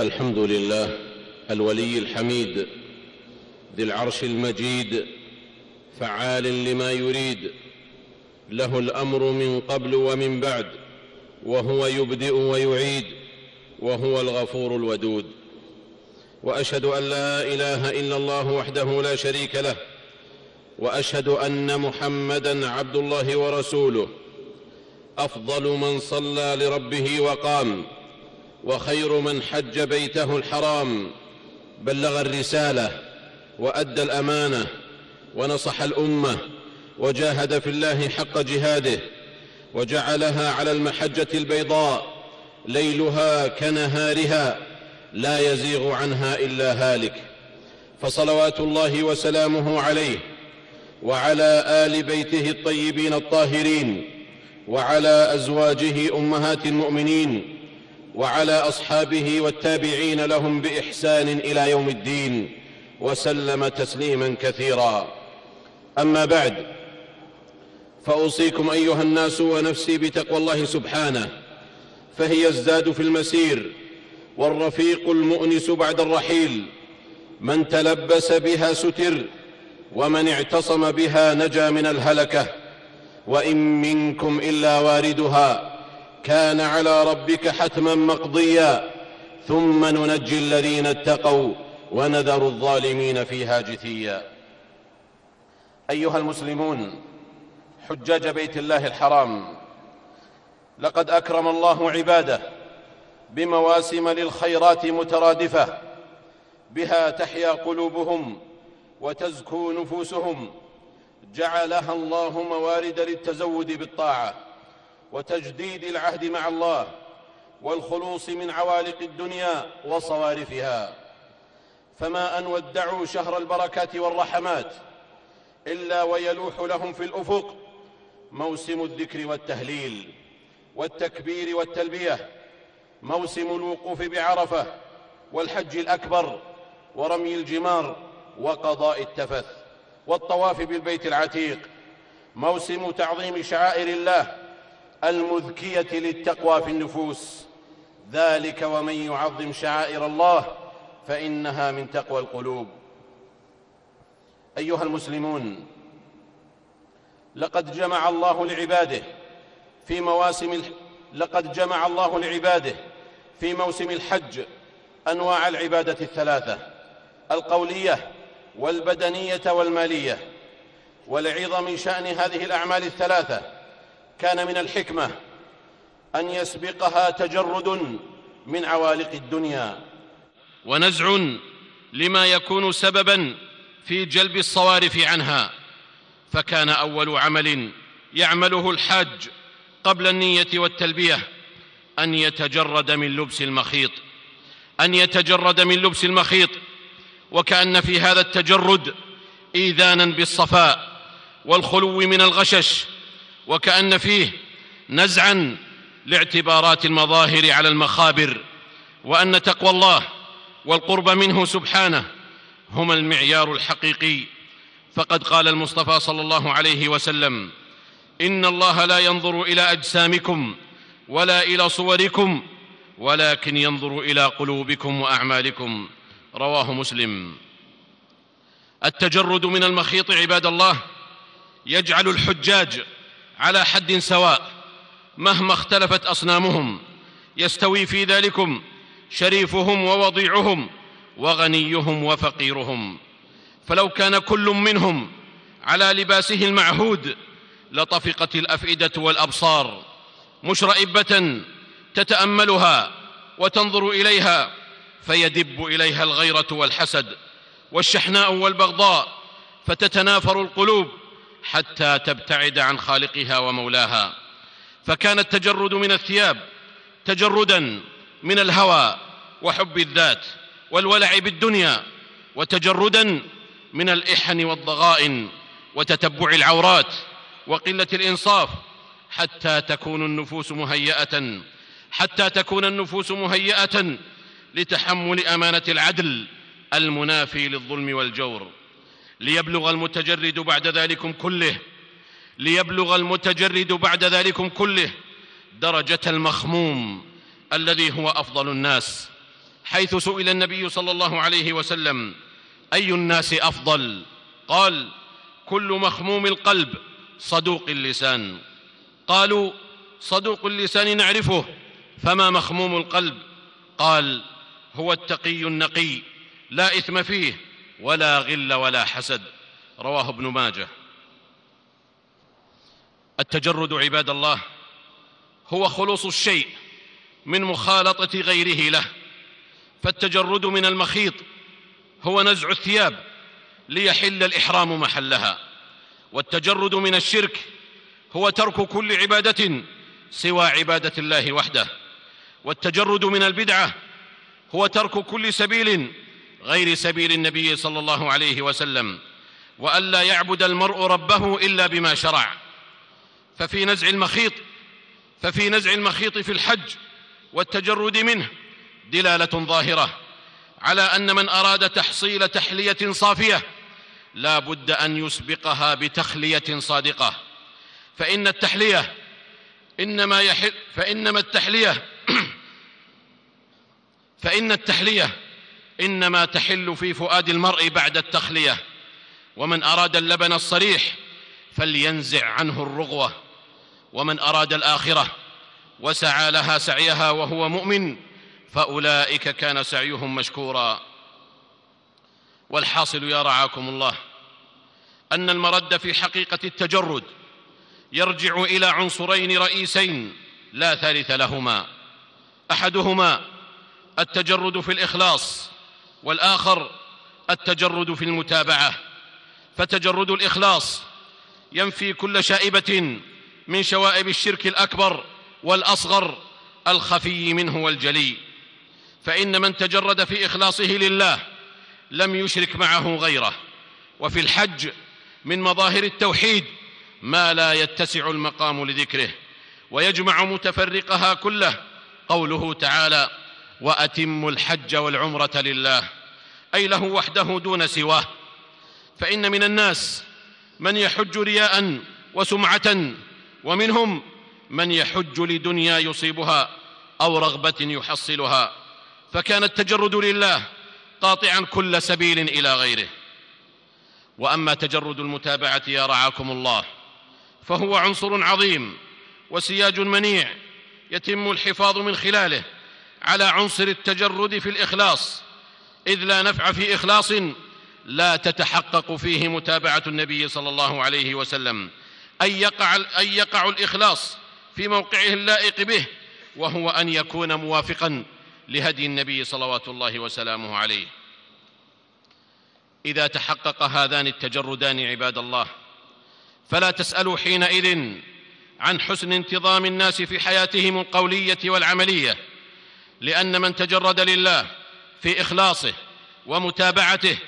الحمد لله الولي الحميد ذي العرش المجيد فعال لما يريد له الأمر من قبل ومن بعد وهو يبدئ ويعيد وهو الغفور الودود وأشهد أن لا إله إلا الله وحده لا شريك له وأشهد أن محمدا عبد الله ورسوله أفضل من صلى لربه وقام وخير من حج بيته الحرام بلغ الرسالة وأدى الأمانة ونصح الأمة وجاهد في الله حق جهاده وجعلها على المحجة البيضاء ليلها كنهارها لا يزيغ عنها إلا هالك. فصلوات الله وسلامه عليه وعلى آل بيته الطيبين الطاهرين وعلى أزواجه أمهات المؤمنين وعلى أصحابه والتابعين لهم بإحسان إلى يوم الدين وسلم تسليما كثيرا. أما بعد فأوصيكم أيها الناس ونفسي بتقوى الله سبحانه فهي الزاد في المسير والرفيق المؤنس بعد الرحيل من تلبس بها ستر ومن اعتصم بها نجا من الهلكة وإن منكم إلا واردها. كان على ربك حتما مقضيا. ثم ننجي الذين اتقوا ونذر الظالمين فيها جثيا. أيها المسلمون حجاج بيت الله الحرام لقد أكرم الله عباده بمواسم للخيرات مترادفة بها تحيا قلوبهم وتزكو نفوسهم جعلها الله موارد للتزود بالطاعة. وتجديد العهد مع الله والخلوص من عوالق الدنيا وصوارفها. فما أن ودعوا شهر البركات والرحمات إلا ويلوح لهم في الأفق موسم الذكر والتهليل والتكبير والتلبية موسم الوقوف بعرفة والحج الأكبر ورمي الجمار وقضاء التفث والطواف بالبيت العتيق موسم تعظيم شعائر الله المذكية للتقوى في النفوس. ذلك ومن يعظم شعائر الله فإنها من تقوى القلوب. أيها المسلمون لقد جمع الله لعباده في مواسم لقد جمع الله لعباده في موسم الحج أنواع العبادة الثلاثة القولية والبدنية والمالية. ولعظم شأن هذه الأعمال الثلاثة كان من الحكمة أن يسبقها تجرد من عوالق الدنيا. ونزع لما يكون سببا في جلب الصوارف عنها. فكان أول عمل يعمله الحاج قبل النية والتلبية أن يتجرد من لبس المخيط. أن يتجرد من لبس المخيط. وكأن في هذا التجرد ايذانا بالصفاء والخلو من الغشش. وكأن فيه نزعا لاعتبارات المظاهر على المخابر وأن تقوى الله والقرب منه سبحانه هما المعيار الحقيقي. فقد قال المصطفى صلى الله عليه وسلم إن الله لا ينظر إلى أجسامكم ولا إلى صوركم ولكن ينظر إلى قلوبكم وأعمالكم. رواه مسلم. التجرد من المخيط عباد الله يجعل الحجاج على حد سواء مهما اختلفت أصنامهم يستوي في ذلكم شريفهم ووضيعهم وغنيهم وفقيرهم. فلو كان كل منهم على لباسه المعهود لطفقت الأفئدة والأبصار مشرئبة تتأملها وتنظر إليها فيدب إليها الغيرة والحسد والشحناء والبغضاء فتتنافر القلوب حتى تبتعد عن خالقها ومولاها. فكان التجرد من الثياب تجردا من الهوى وحب الذات والولع بالدنيا وتجردا من الإحن والضغائن وتتبع العورات وقلة الإنصاف حتى تكون النفوس مهيئة حتى تكون النفوس مهيئة لتحمل أمانة العدل المنافي للظلم والجور. ليبلغ المتجرد بعد ذلكم كله ليبلغ المتجرد بعد ذلكم كله درجة المخموم الذي هو أفضل الناس. حيث سئل النبي صلى الله عليه وسلم أي الناس أفضل؟ قال كل مخموم القلب صدوق اللسان. قالوا صدوق اللسان نعرفه فما مخموم القلب؟ قال هو التقي النقي لا إثم فيه. ولا غل ولا حسد. رواه ابن ماجه. التجرد عباد الله هو خلوص الشيء من مخالطة غيره له. فالتجرد من المخيط هو نزع الثياب ليحل الإحرام محلها. والتجرد من الشرك هو ترك كل عبادة سوى عبادة الله وحده. والتجرد من البدعة هو ترك كل سبيل غير سبيل النبي صلى الله عليه وسلم والا يعبد المرء ربه إلا بما شرع. ففي نزع المخيط ففي نزع المخيط في الحج والتجرد منه دلالة ظاهرة على أن من أراد تحصيل تحلية صافية لا بد أن يسبقها بتخلية صادقة. فإن التحلية إنما يحل فإنما التحلية فإن التحلية إنما تحل في فؤاد المرء بعد التخلية. ومن أراد اللبن الصريح فلينزع عنه الرغوة. ومن أراد الآخرة وسعى لها سعيها وهو مؤمن فأولئك كان سعيهم مشكورا. والحاصل يا رعاكم الله أن المرد في حقيقة التجرد يرجع إلى عنصرين رئيسين لا ثالث لهما. أحدهما التجرد في الإخلاص والآخر التجرد في المتابعة فتجرد الإخلاص ينفي كل شائبة من شوائب الشرك الأكبر والأصغر الخفي منه والجلي. فإن من تجرد في إخلاصه لله لم يشرك معه غيره. وفي الحج من مظاهر التوحيد ما لا يتسع المقام لذكره ويجمع متفرقها كله قوله تعالى وأتموا الحج والعمرة لله أي له وحده دون سواه. فإن من الناس من يحج رياء وسمعه ومنهم من يحج لدنيا يصيبها أو رغبة يحصلها. فكان التجرد لله قاطعا كل سبيل إلى غيره. وأما تجرد المتابعة يا رعاكم الله فهو عنصر عظيم وسياج منيع يتم الحفاظ من خلاله. على عنصر التجرد في الإخلاص. إذ لا نفع في إخلاص لا تتحقق فيه متابعة النبي صلى الله عليه وسلم. أن يقع, أن يقع الإخلاص في موقعه اللائق به وهو أن يكون موافقا لهدي النبي صلوات الله وسلامه عليه. إذا تحقق هذان التجردان عباد الله فلا تسألوا حينئذ عن حسن انتظام الناس في حياتهم القولية والعملية. لأن من تجرد لله في إخلاصه ومتابعته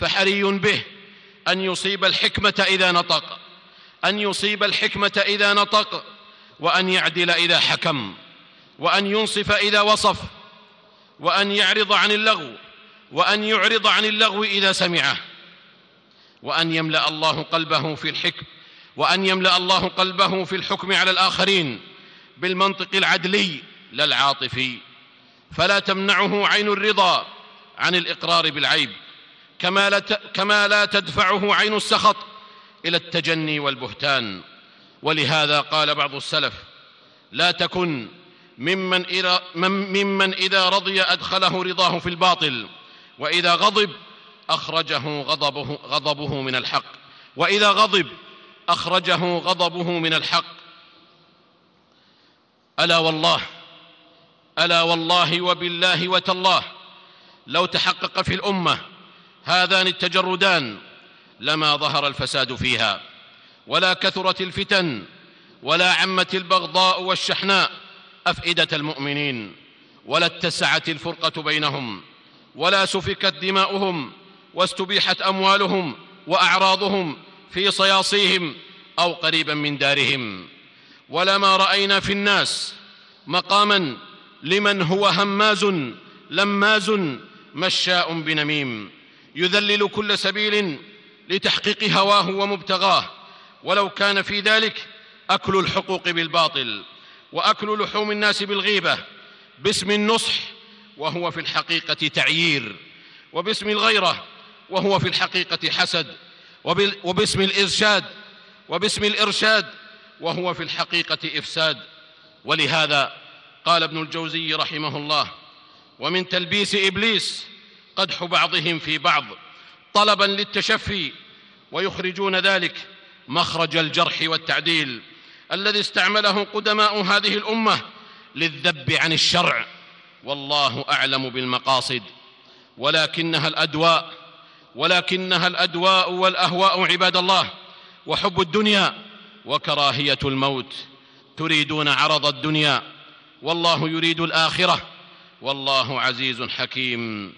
فحري به أن يصيب الحكمة إذا نطق أن يصيب الحكمة إذا نطق وأن يعدل إذا حكم وأن ينصف إذا وصف وأن يعرض عن اللغو وأن يعرض عن اللغو إذا سمعه وأن يملأ الله قلبه في الحكم وأن يملأ الله قلبه في الحكم على الآخرين بالمنطق العدلي لا العاطفي. فلا تمنعه عين الرضا عن الإقرار بالعيب كما لا, كما لا تدفعه عين السخط إلى التجني والبهتان. ولهذا قال بعض السلف لا تكن ممن إذا, ممن إذا رضي أدخله رضاه في الباطل وإذا غضب أخرجه غضبه, غضبه من الحق. وإذا غضب أخرجه غضبه من الحق. ألا والله ألا والله وبالله وتالله. لو تحقق في الأمة هذان التجردان لما ظهر الفساد فيها. ولا كثرت الفتن ولا عمت البغضاء والشحناء أفئدة المؤمنين. ولا اتسعت الفرقة بينهم. ولا سفكت دماؤهم واستبيحت أموالهم وأعراضهم في صياصيهم أو قريبا من دارهم. ولما رأينا في الناس مقاما لمن هو هماز لماز مشاء بنميم. يذلل كل سبيل لتحقيق هواه ومبتغاه. ولو كان في ذلك أكل الحقوق بالباطل وأكل لحوم الناس بالغيبة باسم النصح وهو في الحقيقة تعيير وباسم الغيرة وهو في الحقيقة حسد وباسم الإرشاد وباسم الإرشاد وهو في الحقيقة إفساد. ولهذا قال ابن الجوزي رحمه الله ومن تلبيس إبليس قدح بعضهم في بعض طلبا للتشفي ويخرجون ذلك مخرج الجرح والتعديل الذي استعمله قدماء هذه الأمة للذب عن الشرع. والله أعلم بالمقاصد. ولكنها الأدواء ولكنها الأدواء والأهواء عباد الله وحب الدنيا وكراهية الموت تريدون عرض الدنيا والله يريد الآخرة. والله عزيز حكيم.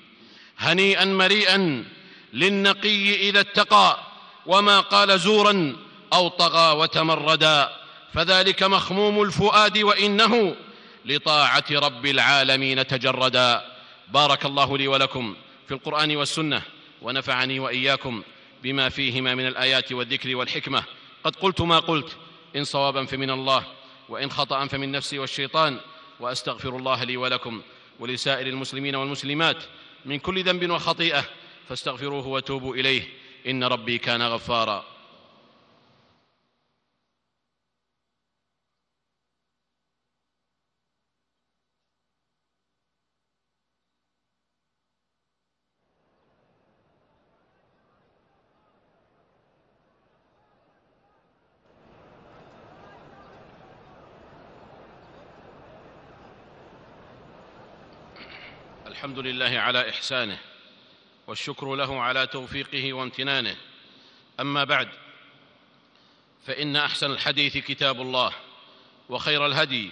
هنيئا مريئا للنقي إذا اتقى وما قال زورا أو طغى وتمردا. فذلك مخموم الفؤاد وإنه لطاعة رب العالمين تجردا. بارك الله لي ولكم في القرآن والسنة ونفعني وإياكم بما فيهما من الآيات والذكر والحكمة. قد قلت ما قلت إن صوابا فمن الله وإن خطا فمن نفسي والشيطان. وأستغفر الله لي ولكم ولسائر المسلمين والمسلمات من كل ذنب وخطيئة فاستغفروه وتوبوا إليه. إن ربي كان غفارا. الحمد لله على إحسانه والشكر له على توفيقه وامتنانه. أما بعد فإن أحسن الحديث كتاب الله وخير الهدي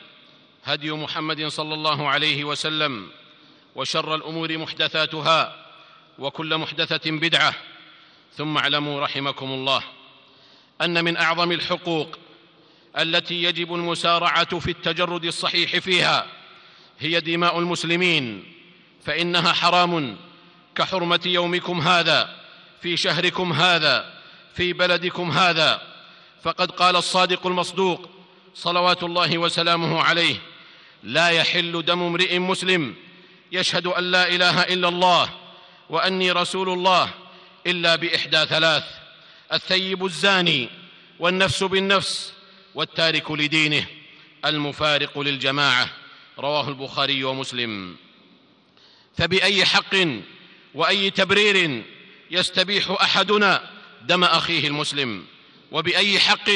هدي محمد صلى الله عليه وسلم وشر الأمور محدثاتها وكل محدثة بدعة. ثم اعلموا رحمكم الله أن من أعظم الحقوق التي يجب المسارعة في التجرد الصحيح فيها هي دماء المسلمين. فإنها حرام كحرمة يومكم هذا في شهركم هذا في بلدكم هذا. فقد قال الصادق المصدوق صلوات الله وسلامه عليه لا يحل دم امرئ مسلم يشهد أن لا إله إلا الله وأني رسول الله إلا بإحدى ثلاث الثيب الزاني والنفس بالنفس والتارك لدينه المفارق للجماعة. رواه البخاري ومسلم. فبأي حق وأي تبرير يستبيح أحدنا دم أخيه المسلم؟ وبأي حق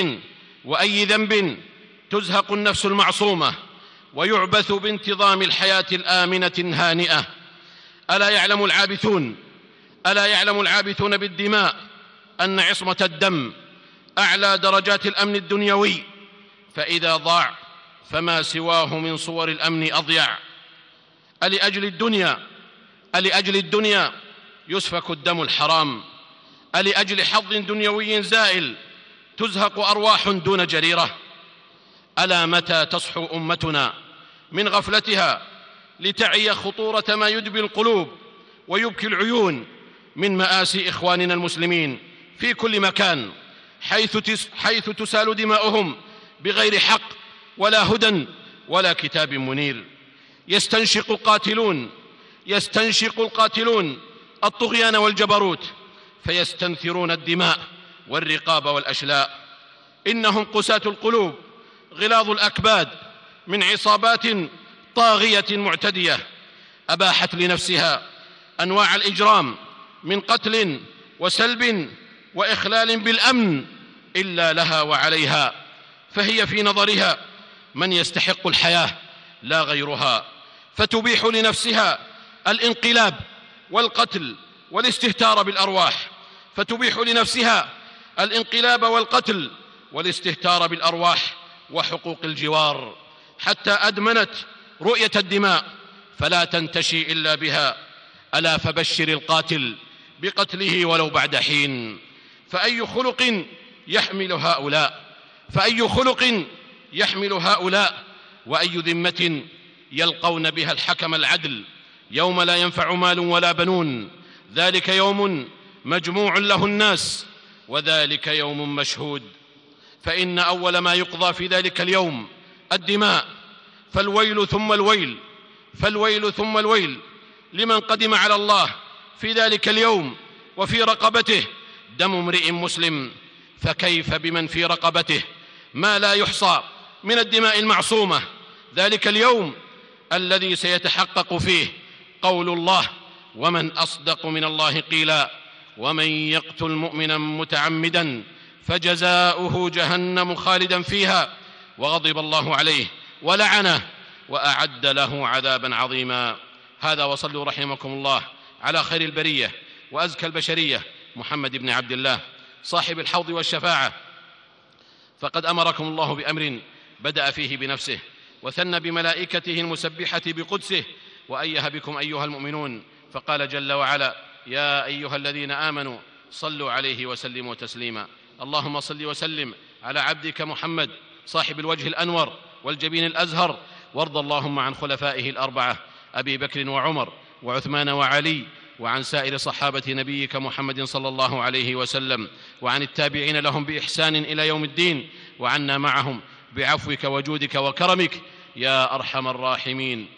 وأي ذنب تزهق النفس المعصومة ويعبث بانتظام الحياة الآمنة الهانئة؟ ألا يعلم العابثون؟ ألا يعلم العابثون بالدماء أن عصمة الدم أعلى درجات الأمن الدنيوي؟ فإذا ضاع فما سواه من صور الأمن أضيع. ألأجل الدنيا ألأجل الدنيا يسفك الدم الحرام. ألأجل حظ دنيوي زائل تزهق أرواح دون جريرة. ألا متى تصحو أمتنا من غفلتها لتعي خطورة ما يدبي القلوب ويبكي العيون من مآسي إخواننا المسلمين في كل مكان حيث, حيث تسال دماؤهم بغير حق ولا هدى ولا كتاب منير. يستنشق القاتلون يستنشق القاتلون الطغيان والجبروت فيستنثرون الدماء والرقاب والأشلاء. إنهم قساة القلوب غلاظ الأكباد من عصابات طاغية معتدية. أباحت لنفسها أنواع الإجرام من قتل وسلب وإخلال بالأمن إلا لها وعليها. فهي في نظرها من يستحق الحياة لا غيرها. فتبيح لنفسها الانقلاب والقتل والاستهتار بالأرواح فتبيح لنفسها الانقلاب والقتل والاستهتار بالأرواح وحقوق الجوار. حتى أدمنت رؤية الدماء فلا تنتشي إلا بها. ألا فبشر القاتل بقتله ولو بعد حين. فأي خلق يحمل هؤلاء؟ فأي خلق يحمل هؤلاء؟ وأي ذمة يلقون بها الحكم العدل؟ يوم لا ينفع مال ولا بنون ذلك يوم مجموع له الناس وذلك يوم مشهود. فإن أول ما يقضى في ذلك اليوم الدماء فالويل ثم الويل فالويل ثم الويل لمن قدم على الله في ذلك اليوم وفي رقبته دم امرئ مسلم فكيف بمن في رقبته؟ ما لا يحصى من الدماء المعصومة. ذلك اليوم الذي سيتحقق فيه قول الله ومن أصدق من الله قيلا ومن يقتل مؤمنا متعمدا فجزاؤه جهنم خالدا فيها وغضب الله عليه ولعنه وأعد له عذابا عظيما هذا وصلوا رحمكم الله على خير البرية وأزكى البشرية محمد بن عبد الله صاحب الحوض والشفاعة فقد أمركم الله بأمر بدأ فيه بنفسه وثنى بملائكته المسبحة بقدسه وايه بكم أيها المؤمنون فقال جل وعلا يا أيها الذين آمنوا صلوا عليه وسلموا تسليما. اللهم صل وسلم على عبدك محمد صاحب الوجه الأنور والجبين الأزهر. وارض اللهم عن خلفائه الأربعة أبي بكر وعمر وعثمان وعلي وعن سائر صحابة نبيك محمد صلى الله عليه وسلم. وعن التابعين لهم بإحسان إلى يوم الدين. وعنا معهم بعفوك وجودك وكرمك. يا أرحم الراحمين.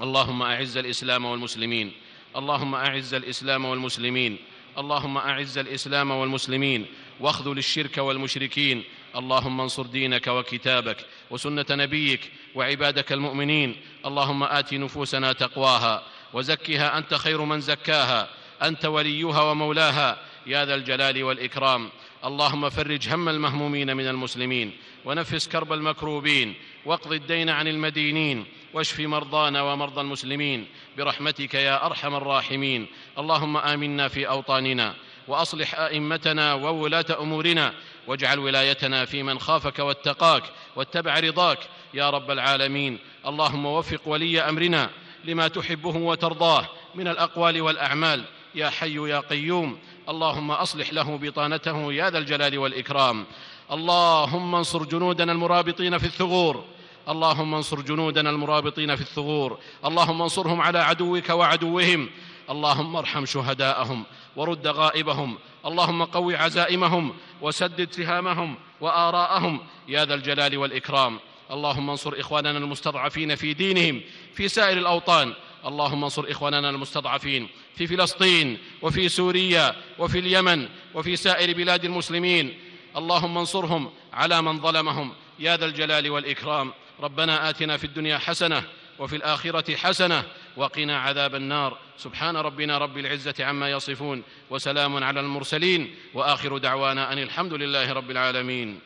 اللهم أعز الإسلام والمسلمين. اللهم أعز الإسلام والمسلمين. اللهم أعز الإسلام والمسلمين. واخذل الشرك والمشركين. اللهم انصر دينك وكتابك وسنة نبيك وعبادك المؤمنين. اللهم آت نفوسنا تقواها وزكها أنت خير من زكاها. أنت وليها ومولاها. يا ذا الجلال والإكرام. اللهم فرج هم المهمومين من المسلمين ونفس كرب المكروبين واقض الدين عن المدينين واشف مرضانا ومرضى المسلمين برحمتك يا أرحم الراحمين. اللهم آمنا في أوطاننا وأصلح أئمتنا وولاة أمورنا واجعل ولايتنا في من خافك واتقاك واتبع رضاك يا رب العالمين. اللهم وفق ولي أمرنا لما تحبه وترضاه من الأقوال والأعمال. يا حي يا قيوم اللهم أصلح له بطانته يا ذا الجلال والإكرام. اللهم انصر جنودنا المرابطين في الثغور. اللهم انصر جنودنا المرابطين في الثغور. اللهم انصرهم على عدوك وعدوهم. اللهم ارحم شهداءهم ورد غائبهم. اللهم قو عزائمهم وسدد سهامهم وآراءهم يا ذا الجلال والإكرام. اللهم انصر إخواننا المستضعفين في دينهم في سائر الأوطان. اللهم انصر إخواننا المستضعفين في فلسطين وفي سوريا وفي اليمن وفي سائر بلاد المسلمين. اللهم انصرهم على من ظلمهم. يا ذا الجلال والإكرام. ربنا آتنا في الدنيا حسنة وفي الآخرة حسنة وقنا عذاب النار. سبحان ربنا رب العزة عما يصفون وسلام على المرسلين وآخر دعوانا أن الحمد لله رب العالمين.